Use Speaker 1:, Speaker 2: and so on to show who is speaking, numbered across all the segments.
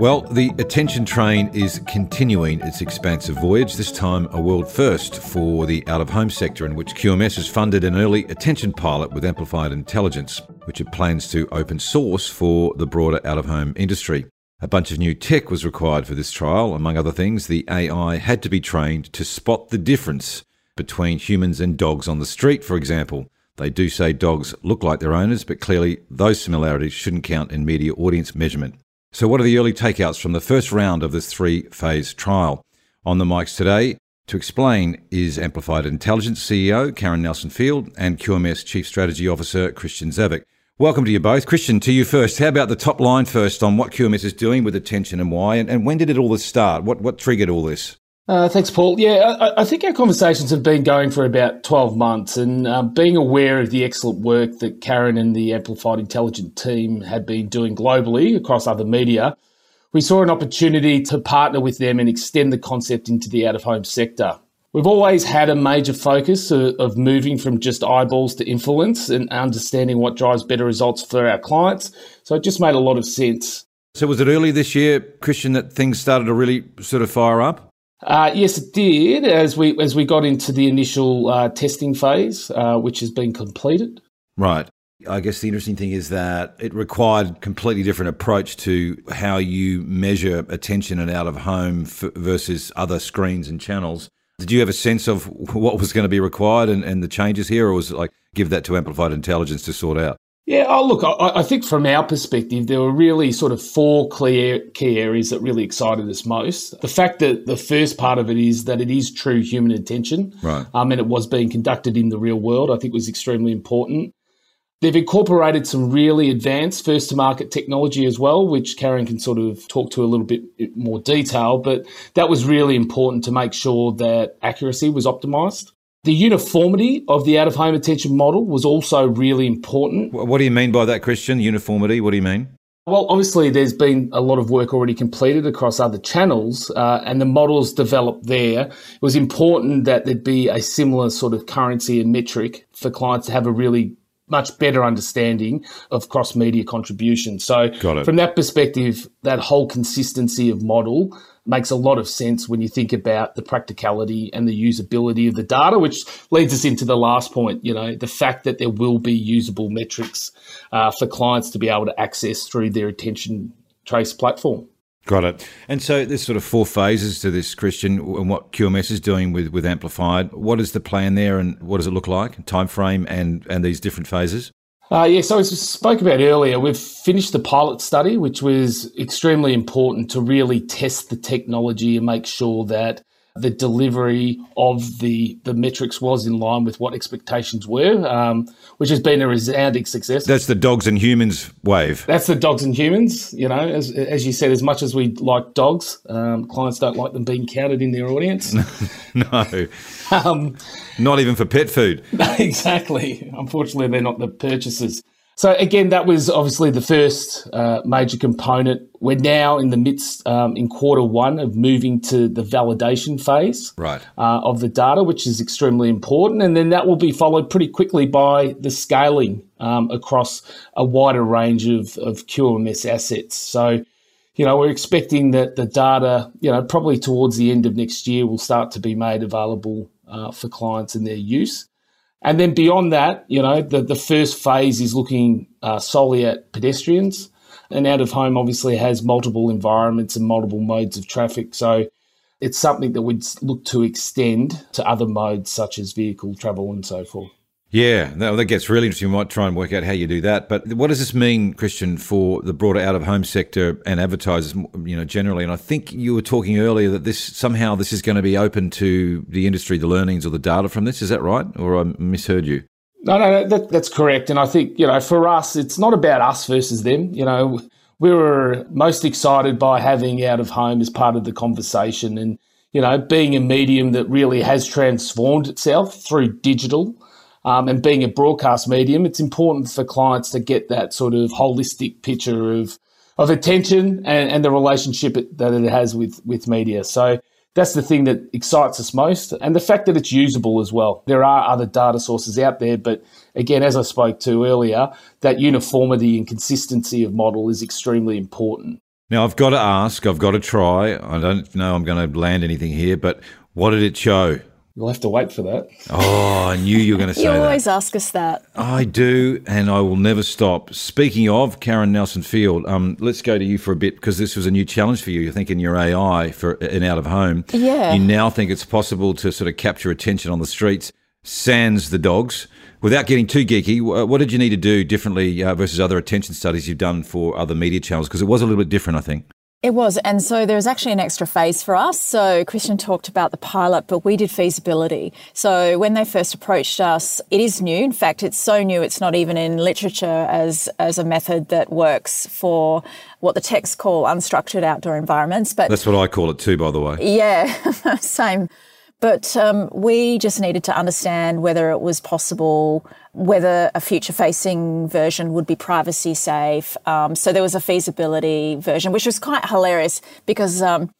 Speaker 1: Well, the attention train is continuing its expansive voyage, this time a world first for the out of home sector, in which QMS has funded an early attention pilot with Amplified Intelligence, which it plans to open source for the broader out of home industry. A bunch of new tech was required for this trial. Among other things, the AI had to be trained to spot the difference between humans and dogs on the street, for example. They do say dogs look like their owners, but clearly those similarities shouldn't count in media audience measurement. So, what are the early takeouts from the first round of this three phase trial? On the mics today to explain is Amplified Intelligence CEO Karen Nelson Field and QMS Chief Strategy Officer Christian Zavecz. Welcome to you both. Christian, to you first. How about the top line first on what QMS is doing with attention and why, and, and when did it all this start? What, what triggered all this?
Speaker 2: Uh, thanks, Paul. Yeah, I, I, think our conversations have been going for about 12 months, and uh, being aware of the excellent work that Karen and the Amplified Intelligent team had been doing globally across other media, we saw an opportunity to partner with them and extend the concept into the out of home sector. We've always had a major focus of, of moving from just eyeballs to influence and understanding what drives better results for our clients. So it just made a lot of sense.
Speaker 1: So, was it early this year, Christian, that things started to really sort of fire up?
Speaker 2: Uh, yes, it did. As we as we got into the initial uh, testing phase, uh, which has been completed.
Speaker 1: Right. I guess the interesting thing is that it required completely different approach to how you measure attention and out of home f- versus other screens and channels. Did you have a sense of what was going to be required and, and the changes here, or was it like give that to amplified intelligence to sort out?
Speaker 2: Yeah, oh, look, I, I, think from our perspective, there were really sort of four clear key areas that really excited us most. The fact that the first part of it is that it is true human attention,
Speaker 1: right.
Speaker 2: um, and it was being conducted in the real world, I think was extremely important. They've incorporated some really advanced first to market technology as well, which Karen can sort of talk to a little bit more detail, but that was really important to make sure that accuracy was optimized. The uniformity of the out of home attention model was also really important.
Speaker 1: What do you mean by that, Christian? Uniformity? What do you mean?
Speaker 2: Well, obviously, there's been a lot of work already completed across other channels, uh, and the models developed there. It was important that there'd be a similar sort of currency and metric for clients to have a really much better understanding of cross media contribution. So, from that perspective, that whole consistency of model makes a lot of sense when you think about the practicality and the usability of the data, which leads us into the last point. You know, the fact that there will be usable metrics uh, for clients to be able to access through their attention trace platform.
Speaker 1: Got it. And so there's sort of four phases to this, Christian, and what QMS is doing with, with Amplified. What is the plan there and what does it look like? Time frame and, and these different phases?
Speaker 2: Uh, yeah, so as we spoke about earlier, we've finished the pilot study, which was extremely important to really test the technology and make sure that the delivery of the the metrics was in line with what expectations were, um, which has been a resounding success.
Speaker 1: That's the dogs and humans wave.
Speaker 2: That's the dogs and humans. You know, as, as you said, as much as we like dogs, um, clients don't like them being counted in their audience.
Speaker 1: no, um, not even for pet food.
Speaker 2: exactly. Unfortunately, they're not the purchasers. So again, that was obviously the first uh, major component. We're now in the midst, um, in quarter one, of moving to the validation phase
Speaker 1: right.
Speaker 2: uh, of the data, which is extremely important, and then that will be followed pretty quickly by the scaling um, across a wider range of, of QMS assets. So, you know, we're expecting that the data, you know, probably towards the end of next year, will start to be made available uh, for clients and their use. And then beyond that, you know, the, the first phase is looking uh, solely at pedestrians. And out of home obviously has multiple environments and multiple modes of traffic. So it's something that we'd look to extend to other modes such as vehicle travel and so forth.
Speaker 1: Yeah, that, gets really interesting. We might try and work out how you do that. But what does this mean, Christian, for the broader out of home sector and advertisers, you know, generally? And I think you were talking earlier that this somehow this is going to be open to the industry, the learnings or the data from this. Is that right, or I misheard you?
Speaker 2: No, no, that, that's correct. And I think you know, for us, it's not about us versus them. You know, we were most excited by having out of home as part of the conversation and you know being a medium that really has transformed itself through digital um, and being a broadcast medium it's important for clients to get that sort of holistic picture of of attention and, and the relationship it, that it has with with media so that's the thing that excites us most and the fact that it's usable as well there are other data sources out there but again, as I spoke to earlier, that uniformity and consistency of model is extremely important.
Speaker 1: Now, I've got to ask, I've got to try. I don't know I'm going to land anything here, but what did it show?
Speaker 2: You'll have to wait for that.
Speaker 1: Oh, I knew you were going to say that.
Speaker 3: You always that. ask us that.
Speaker 1: I do, and I will never stop. Speaking of Karen Nelson Field, um, let's go to you for a bit because this was a new challenge for you. You're thinking your AI for an out of home.
Speaker 3: Yeah.
Speaker 1: You now think it's possible to sort of capture attention on the streets, sans the dogs without getting too geeky, what did you need to do differently uh, versus other attention studies you've done for other media channels? Because it was a little bit different, I think.
Speaker 3: It was. And so there was actually an extra phase for us. So Christian talked about the pilot, but we did feasibility. So when they first approached us, it is new. In fact, it's so new it's not even in literature as as a method that works for what the techs call unstructured outdoor environments.
Speaker 1: But That's what I call it too, by the way.
Speaker 3: Yeah, same. But um, we just needed to understand whether it was possible, whether a future facing version would be privacy safe. Um, so there was a feasibility version, which was quite hilarious because um,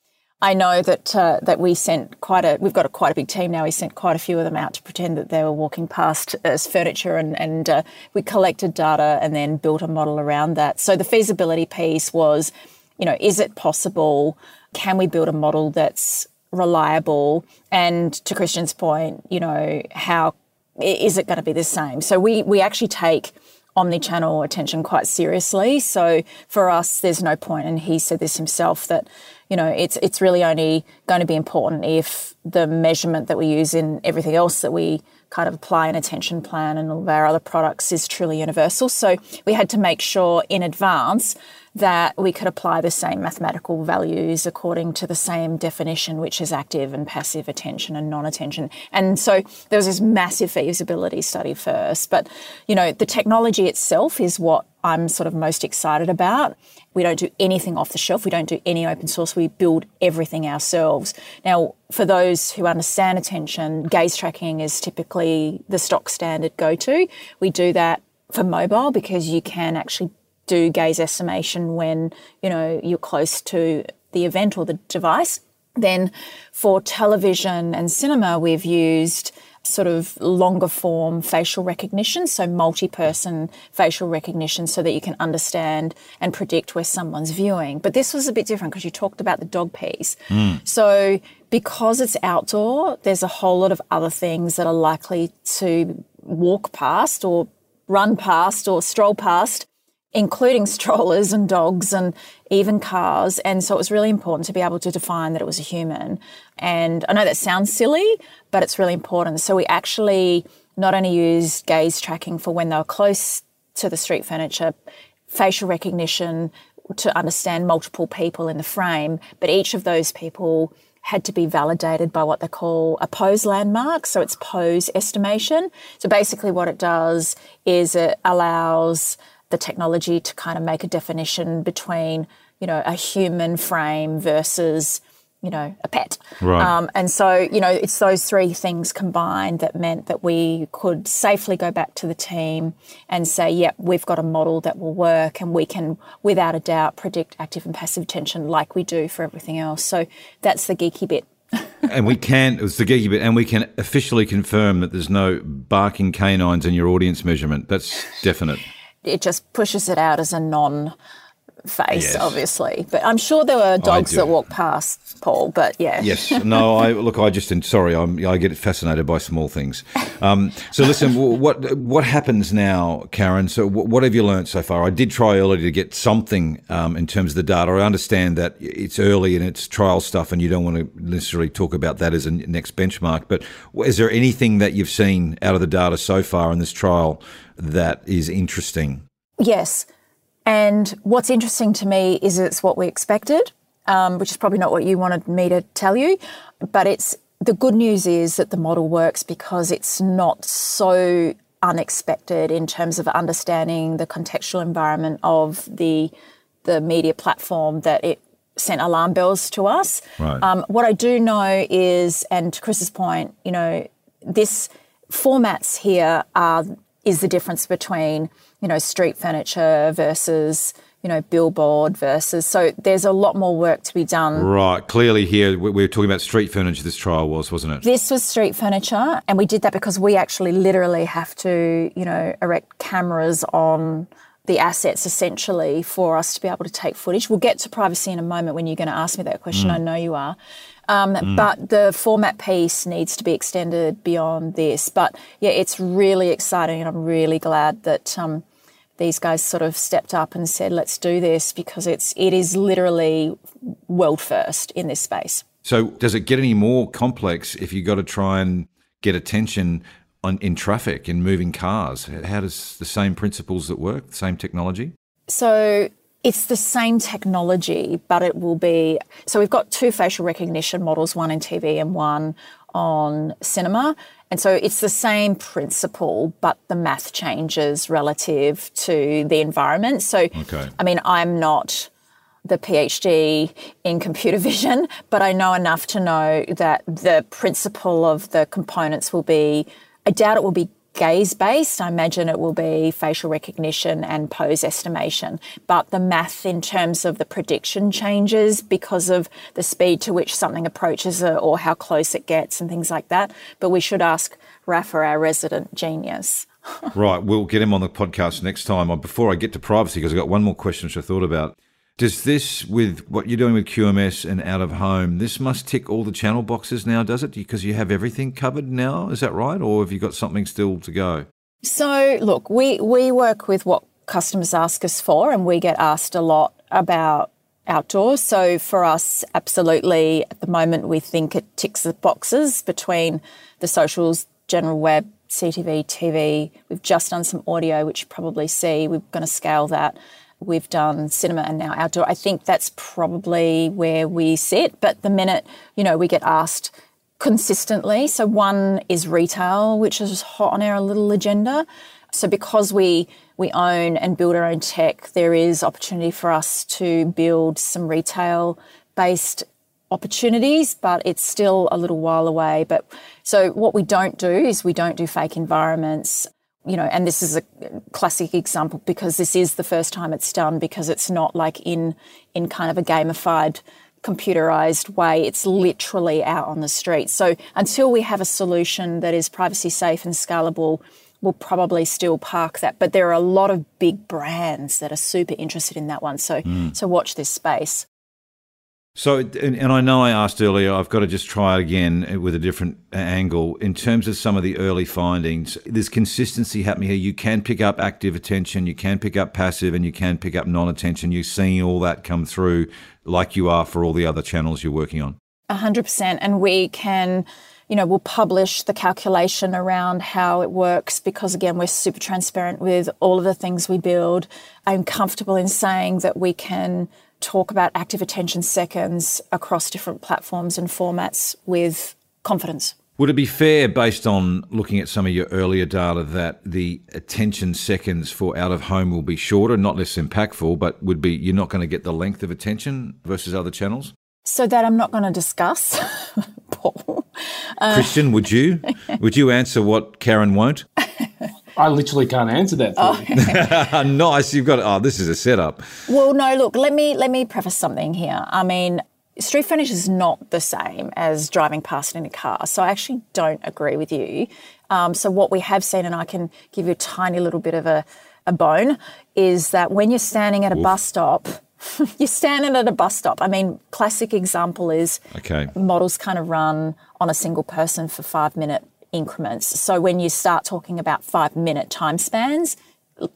Speaker 3: I know that uh, that we sent quite a we've got a quite a big team now. We sent quite a few of them out to pretend that they were walking past as furniture, and and uh, we collected data and then built a model around that. So the feasibility piece was, you know, is it possible? Can we build a model that's reliable and to Christian's point, you know, how is it going to be the same? So we we actually take omni-channel attention quite seriously. So for us, there's no point, and he said this himself that you know it's it's really only going to be important if the measurement that we use in everything else that we kind of apply an attention plan and all of our other products is truly universal. So we had to make sure in advance that we could apply the same mathematical values according to the same definition, which is active and passive attention and non-attention. And so there was this massive feasibility study first. But, you know, the technology itself is what I'm sort of most excited about. We don't do anything off the shelf. We don't do any open source. We build everything ourselves. Now, for those who understand attention, gaze tracking is typically the stock standard go to. We do that for mobile because you can actually do gaze estimation when you know you're close to the event or the device. Then for television and cinema, we've used sort of longer form facial recognition, so multi person facial recognition, so that you can understand and predict where someone's viewing. But this was a bit different because you talked about the dog piece. Mm. So because it's outdoor, there's a whole lot of other things that are likely to walk past or run past or stroll past including strollers and dogs and even cars. And so it was really important to be able to define that it was a human. And I know that sounds silly, but it's really important. So we actually not only used gaze tracking for when they were close to the street furniture, facial recognition to understand multiple people in the frame, but each of those people had to be validated by what they call a pose landmark. So it's pose estimation. So basically, what it does is it allows the technology to kind of make a definition between, you know, a human frame versus, you know, a pet.
Speaker 1: Right. Um,
Speaker 3: and so, you know, it's those three things combined that meant that we could safely go back to the team and say, yep, we've got a model that will work and we can, without a doubt, predict active and passive attention like we do for everything else. So that's the geeky bit.
Speaker 1: and we can, it's the geeky bit, and we can officially confirm that there's no barking canines in your audience measurement. That's definite
Speaker 3: it just pushes it out as a non face, yes. obviously. But I'm sure there were dogs that walked past Paul. But yeah.
Speaker 1: Yes. No. I look. I just sorry. I'm, I get fascinated by small things. Um, so listen. what what happens now, Karen? So what have you learned so far? I did try earlier to get something um, in terms of the data. I understand that it's early and it's trial stuff, and you don't want to necessarily talk about that as a next benchmark. But is there anything that you've seen out of the data so far in this trial that is interesting?
Speaker 3: Yes. And what's interesting to me is it's what we expected, um, which is probably not what you wanted me to tell you. But it's the good news is that the model works because it's not so unexpected in terms of understanding the contextual environment of the the media platform that it sent alarm bells to us.
Speaker 1: Right.
Speaker 3: Um, what I do know is, and to Chris's point, you know, this formats here are is the difference between you know street furniture versus you know billboard versus. So there's a lot more work to be done.
Speaker 1: Right. Clearly, here we we were talking about street furniture. This trial was, wasn't it?
Speaker 3: this was street furniture and we did that because we actually literally have to you know erect cameras on the assets essentially for us to be able to take footage. We'll get to privacy in a moment when you're going to ask me that question. I know you are. Um, but the format piece needs to be extended beyond this. But yeah it's really exciting and i'm really glad that um, these guys sort of stepped up and said let's do this because it's it is literally world first in this space
Speaker 1: So, does it get any more complex if you've got to try and get attention on in traffic in moving cars? How does the same principles that work, the same technology?
Speaker 3: So it's the same technology, but it will be. So we've got two facial recognition models, one in TV and one on cinema. And so it's the same principle, but the math changes relative to the environment. So,
Speaker 1: Okay.
Speaker 3: I mean, I'm not the PhD in computer vision, but I know enough to know that the principle of the components will be, I doubt it will be gaze based. I imagine it will be facial recognition and pose estimation. But the math in terms of the prediction changes because of the speed to which something approaches or how close it gets and things like that. But we should ask Rafa, our resident genius.
Speaker 1: right. We'll get him on the podcast next time. Before I get to privacy, because I've got one more question which I thought about. Does this, with what you're doing with QMS and out of home, this must tick all the channel boxes now, does it? Because you have everything covered now, is that right? Or have you got something still to go?
Speaker 3: So, look, we, we work with what customers ask us for, and we get asked a lot about outdoors. So, for us, absolutely, at the moment, we think it ticks the boxes between the socials, general web, CTV, TV. We've just done some audio, which you probably see. We're going to scale that. We've done cinema and now outdoor. I think that's probably where we sit. But the minute, you know, we get asked consistently. So one is retail, which is hot on our little agenda. So because we we own and build our own tech, there is opportunity for us to build some retail based opportunities, but it's still a little while away. But so what we don't do is we don't do fake environments. You know, and this is a classic example because this is the first time it's done because it's not like in in kind of a gamified computerized way. It's literally out on the street. So until we have a solution that is privacy safe and scalable, we'll probably still park that. But there are a lot of big brands that are super interested in that one. So hmm. so watch this space.
Speaker 1: So, and, and I know I asked earlier, I've got to just try it again with a different angle. In terms of some of the early findings, there's consistency happening here. You can pick up active attention, you can pick up passive, and you can pick up non attention. You're seeing all that come through like you are for all the other channels you're working on.
Speaker 3: A hundred percent. And we can, you know, we'll publish the calculation around how it works because again, we're super transparent with all of the things we build. I'm comfortable in saying that we can talk about active attention seconds across different platforms and formats with confidence.
Speaker 1: Would it be fair, based on looking at some of your earlier data, that the attention seconds for out of home will be shorter, not less impactful, but would be you're not going to get the length of attention versus other channels?
Speaker 3: So that I'm not going to discuss, Paul.
Speaker 1: Christian, would you? Would you answer what Karen won't?
Speaker 2: I literally can't answer that for you.
Speaker 1: nice. You've got. Oh, this is a setup.
Speaker 3: Well, no, look, let me let me preface something here. I mean, street furniture is not the same as driving past it in a car. So I actually don't agree with you. Um, so what we have seen, and I can give you a tiny little bit of a, a bone, is that when you're standing at a bus stop, you're standing at a bus stop. I mean, classic example is
Speaker 1: Okay.
Speaker 3: models kind of run on a single person for five minute increments. So when you start talking about five minute time spans,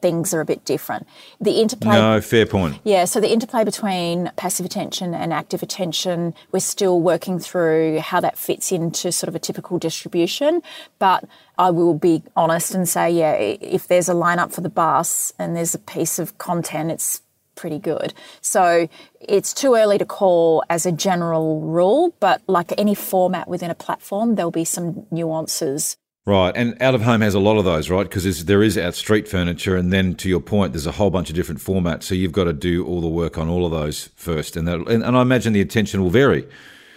Speaker 3: things are a bit different. The interplay.
Speaker 1: No, fair point.
Speaker 3: Yeah, so the interplay between passive attention and active attention, we're still working through how that fits into sort of a typical distribution. But I will be honest and say, yeah, if there's a lineup for the bus and there's a piece of content, it's pretty good. So it's too early to call as a general rule, but like any format within a platform, there'll be some nuances.
Speaker 1: Right, and out of home has a lot of those, right? Because there is out street furniture, and then to your point, there's a whole bunch of different formats. So you've got to do all the work on all of those first, and that, and, and I imagine the attention will vary.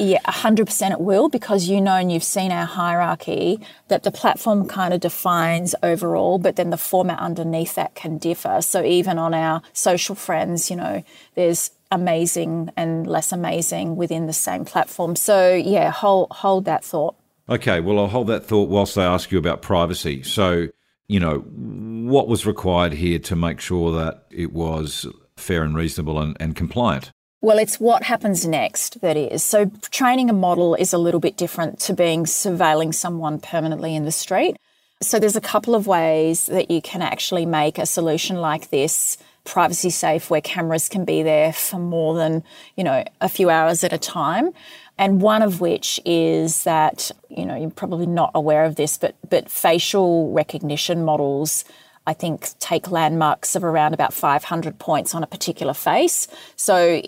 Speaker 3: Yeah, 100% it will because you know and you've seen our hierarchy that the platform kind of defines overall, but then the format underneath that can differ. So even on our social friends, you know, there's amazing and less amazing within the same platform. So yeah, hold hold that thought.
Speaker 1: Okay, well, I'll hold that thought whilst I ask you about privacy. So, you know, what was required here to make sure that it was fair and reasonable and, and compliant?
Speaker 3: Well, it's what happens next that is. So, training a model is a little bit different to being surveilling someone permanently in the street. So, there's a couple of ways that you can actually make a solution like this privacy safe where cameras can be there for more than, you know, a few hours at a time and one of which is that you know you're probably not aware of this, but but facial recognition models. I think take landmarks of around about 500 points on a particular face. So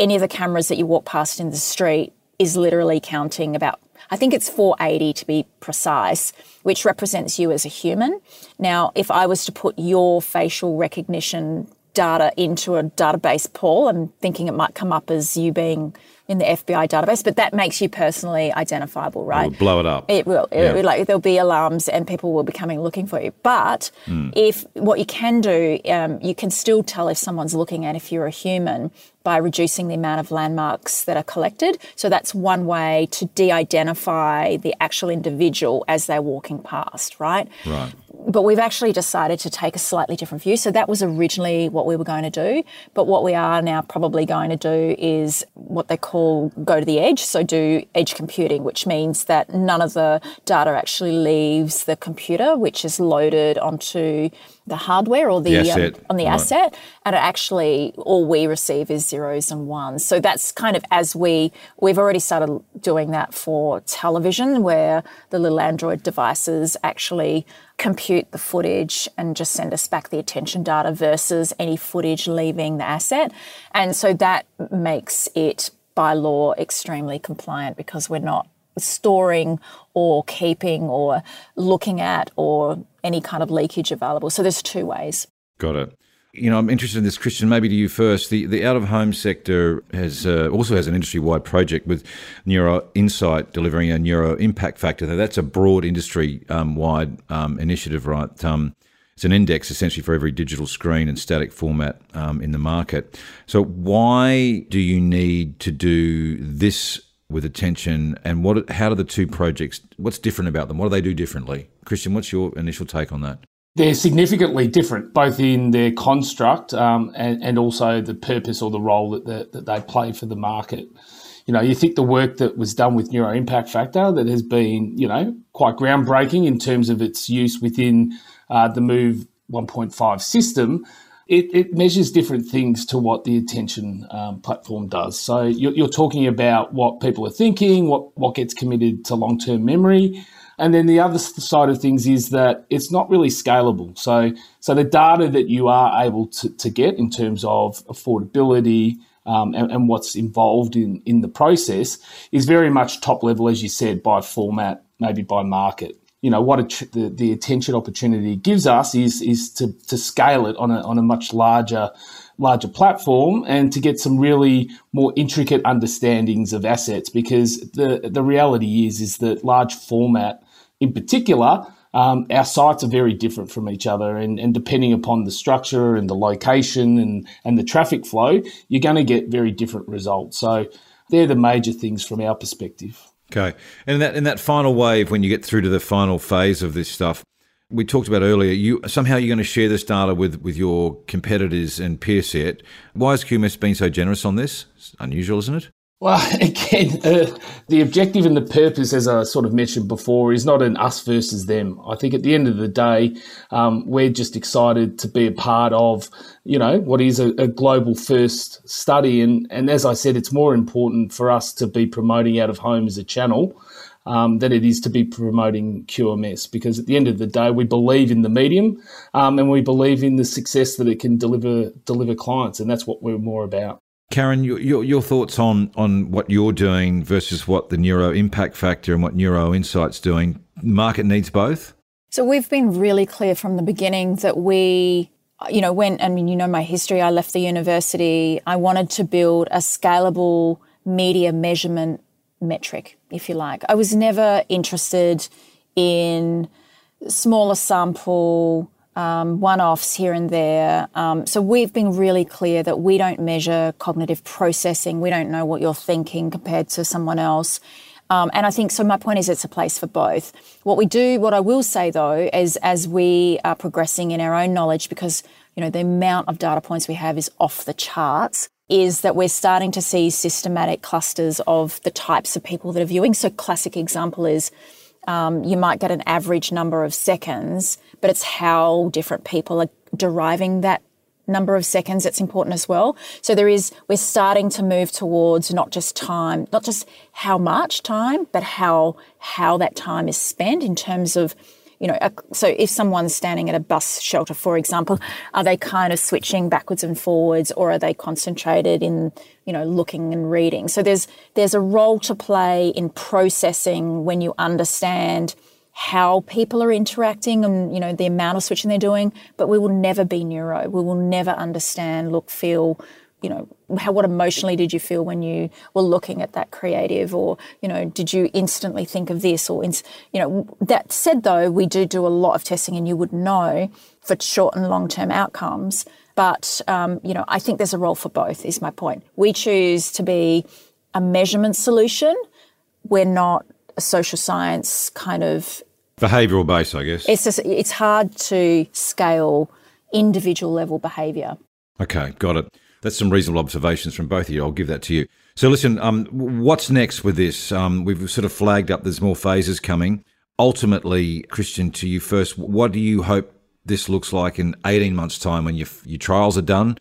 Speaker 3: any of the cameras that you walk past in the street is literally counting about I think it's 480 to be precise, which represents you as a human. Now, if I was to put your facial recognition data into a database pool, I'm thinking it might come up as you being in the FBI database, but that makes you personally identifiable, right?
Speaker 1: It will blow it up.
Speaker 3: It will. It, yeah. like there'll be alarms and people will be coming looking for you. But mm. if what you can do, um, you can still tell if someone's looking at if you're a human by reducing the amount of landmarks that are collected. So that's one way to de-identify the actual individual as they're walking past, right?
Speaker 1: Right
Speaker 3: but we've actually decided to take a slightly different view. So that was originally what we were going to do. But what we are now probably going to do is what they call go to the edge. So do edge computing, which means that none of the data actually leaves the computer, which is loaded onto the hardware or the,
Speaker 1: the um,
Speaker 3: on the right. asset, and it actually all we receive is zeros and ones. So that's kind of as we we've already started doing that for television, where the little Android devices actually compute the footage and just send us back the attention data versus any footage leaving the asset, and so that makes it by law extremely compliant because we're not storing or keeping or looking at or any kind of leakage available. So there's two ways.
Speaker 1: Got it. You know, I'm interested in this, Christian. Maybe to you first. The the out of home sector has uh, also has an industry wide project with Neuro Insight delivering a neuro impact factor. Now, that's a broad industry um, wide um, initiative, right? Um, it's an index essentially for every digital screen and static format um, in the market. So, why do you need to do this with attention and what how do the two projects what's different about them what do they do differently christian what's your initial take on that
Speaker 2: they're significantly different both in their construct um, and, and also the purpose or the role that, that they play for the market you know you think the work that was done with neuro impact factor that has been you know quite groundbreaking in terms of its use within uh, the move 1.5 system it, it, measures different things to what the attention um, platform does. So you're, you're, talking about what people are thinking, what, what gets committed to long term memory. And then the other side of things is that it's not really scalable. So, so the data that you are able to, to get in terms of affordability um, and, and what's involved in, in the process is very much top level, as you said, by format, maybe by market you know what a, the, the attention opportunity gives us is is to, to scale it on a, on a much larger larger platform and to get some really more intricate understandings of assets because the the reality is is that large format in particular um, our sites are very different from each other and, and depending upon the structure and the location and, and the traffic flow you're going to get very different results so they're the major things from our perspective
Speaker 1: Okay, and in that in that final wave, when you get through to the final phase of this stuff, we talked about earlier. You somehow you're going to share this data with with your competitors and peer set. Why has QMS been so generous on this? It's unusual, isn't it?
Speaker 2: Well, again, uh, the objective and the purpose, as I sort of mentioned before, is not an us versus them. I think at the end of the day, um, we're just excited to be a part of, you know, what is a, a, global first study. And, and as I said, it's more important for us to be promoting out of home as a channel um, than it is to be promoting QMS because at the end of the day, we believe in the medium um, and we believe in the success that it can deliver deliver clients. And that's what we're more about.
Speaker 1: Karen, your, your, your, thoughts on, on what you're doing versus what the Neuro Impact Factor and what Neuro Insight's doing. Market needs both?
Speaker 3: So we've been really clear from the beginning that we, you know, when, I mean, you know my history, I left the university, I wanted to build a scalable media measurement metric, if you like. I was never interested in smaller sample, um, one offs here and there. Um, so we've been really clear that we don't measure cognitive processing. We don't know what you're thinking compared to someone else. Um, and I think so. My point is, it's a place for both. What we do, what I will say though, is as we are progressing in our own knowledge, because you know the amount of data points we have is off the charts, is that we're starting to see systematic clusters of the types of people that are viewing. So, classic example is um, you might get an average number of seconds, but it's how different people are deriving that number of seconds that's important as well. So there is, we're starting to move towards not just time, not just how much time, but how, how that time is spent in terms of you know, so if someone's standing at a bus shelter, for example, are they kind of switching backwards and forwards, or are they concentrated in, you know, looking and reading? So there's there's a role to play in processing when you understand how people are interacting and you know the amount of switching they're doing. But we will never be neuro. We will never understand, look, feel, you know, how what emotionally did you feel when you were looking at that creative, or you know, did you instantly think of this, or ins- you know, that said though, we do do a lot of testing, and you would know for short and long term outcomes. But um, you know, I think there's a role for both. Is my point. We choose to be a measurement solution. We're not a social science kind of
Speaker 1: behavioural base, I guess.
Speaker 3: It's just, it's hard to scale individual level behaviour.
Speaker 1: Okay, got it. That's some reasonable observations from both of you. I'll give that to you. So, listen, um, what's next with this? Um, we've sort of flagged up there's more phases coming. Ultimately, Christian, to you first, what do you hope this looks like in 18 months' time when your, your trials are done?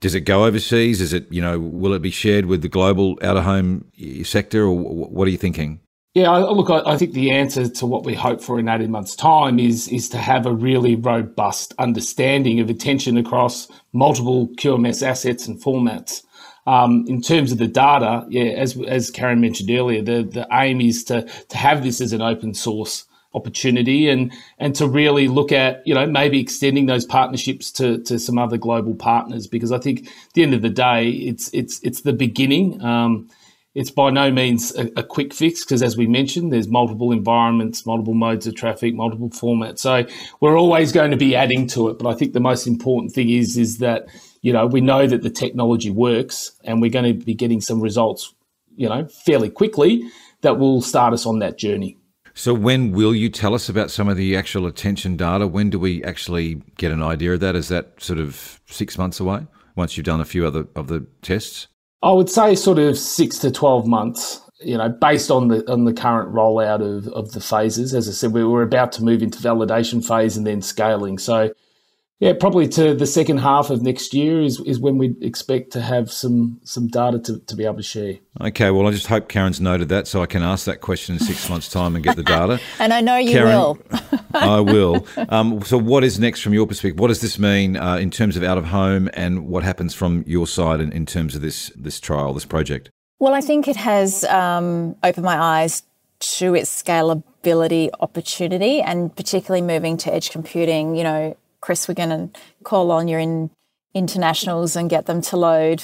Speaker 1: Does it go overseas? Is it, you know, will it be shared with the global out of home sector, or what are you thinking?
Speaker 2: Yeah, look, I think the answer to what we hope for in 18 months' time is, is to have a really robust understanding of attention across multiple QMS assets and formats. Um, in terms of the data, yeah, as, as Karen mentioned earlier, the, the aim is to, to have this as an open source opportunity and and to really look at you know maybe extending those partnerships to to some other global partners because I think at the end of the day it's it's it's the beginning. Um, it's by no means a, a quick fix because, as we mentioned, there's multiple environments, multiple modes of traffic, multiple formats. So we're always going to be adding to it. But I think the most important thing is is that you know we know that the technology works, and we're going to be getting some results, you know, fairly quickly that will start us on that journey.
Speaker 1: So when will you tell us about some of the actual attention data? When do we actually get an idea of that? Is that sort of six months away once you've done a few other of the tests?
Speaker 2: I would say sort of six to twelve months. You know, based on the on the current rollout of, of the phases. As I said, we were about to move into validation phase and then scaling. So yeah, probably to the second half of next year is, is when we expect to have some some data to, to be able to share.
Speaker 1: Okay, well, I just hope Karen's noted that so I can ask that question in six months' time and get the data.
Speaker 3: and I know you
Speaker 1: Karen,
Speaker 3: will.
Speaker 1: I will. Um, so, what is next from your perspective? What does this mean uh, in terms of out of home, and what happens from your side in, in terms of this this trial, this project?
Speaker 3: Well, I think it has um, opened my eyes to its scalability opportunity, and particularly moving to edge computing. You know, Chris, we're going to call on your in, internationals and get them to load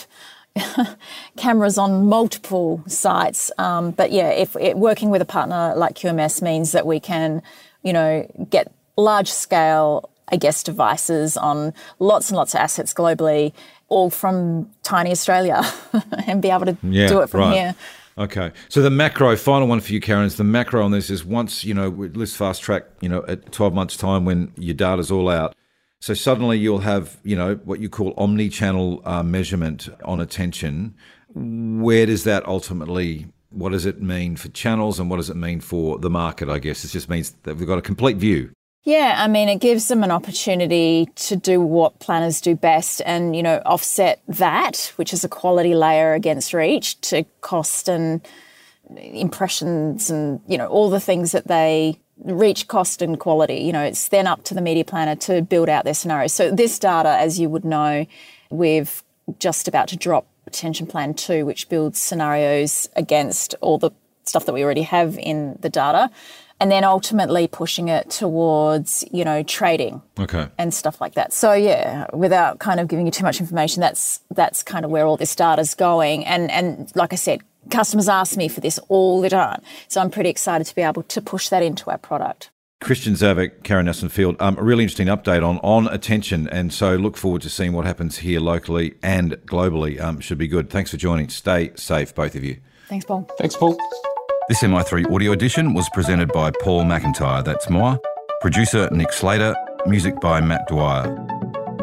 Speaker 3: cameras on multiple sites. Um, but yeah, if it, working with a partner like QMS means that we can, you know, get large scale, I guess, devices on lots and lots of assets globally, all from tiny Australia, and be able to yeah, do it from right. here.
Speaker 1: Okay. So the macro, final one for you, Karen, is the macro on this is once, you know, let's fast track, you know, at 12 months' time when your data's all out, so suddenly you'll have, you know, what you call omni-channel uh, measurement on attention. Where does that ultimately? What does it mean for channels, and what does it mean for the market? I guess it just means that we've got a complete view.
Speaker 3: Yeah, I mean, it gives them an opportunity to do what planners do best and, you know, offset that, which is a quality layer against reach, to cost and impressions and, you know, all the things that they reach cost and quality. You know, it's then up to the media planner to build out their scenarios. So this data, as you would know, we've just about to drop attention plan two, which builds scenarios against all the stuff that we already have in the data. And then ultimately pushing it towards, you know, trading
Speaker 1: Okay.
Speaker 3: and stuff like that. So yeah, without kind of giving you too much information, that's that's kind of where all this data's going. And and like I said, customers ask me for this all the time. So I'm pretty excited to be able to push that into our product.
Speaker 1: Christian Zavecz, Karen Nelson Field, um, a really interesting update on on attention, and so look forward to seeing what happens here locally and globally. Um, should be good. Thanks for joining. Stay safe, both of you.
Speaker 3: Thanks, Paul.
Speaker 2: Thanks, Paul.
Speaker 1: This MI3 audio edition was presented by Paul McIntyre. That's Moa. Producer Nick Slater. Music by Matt Dwyer.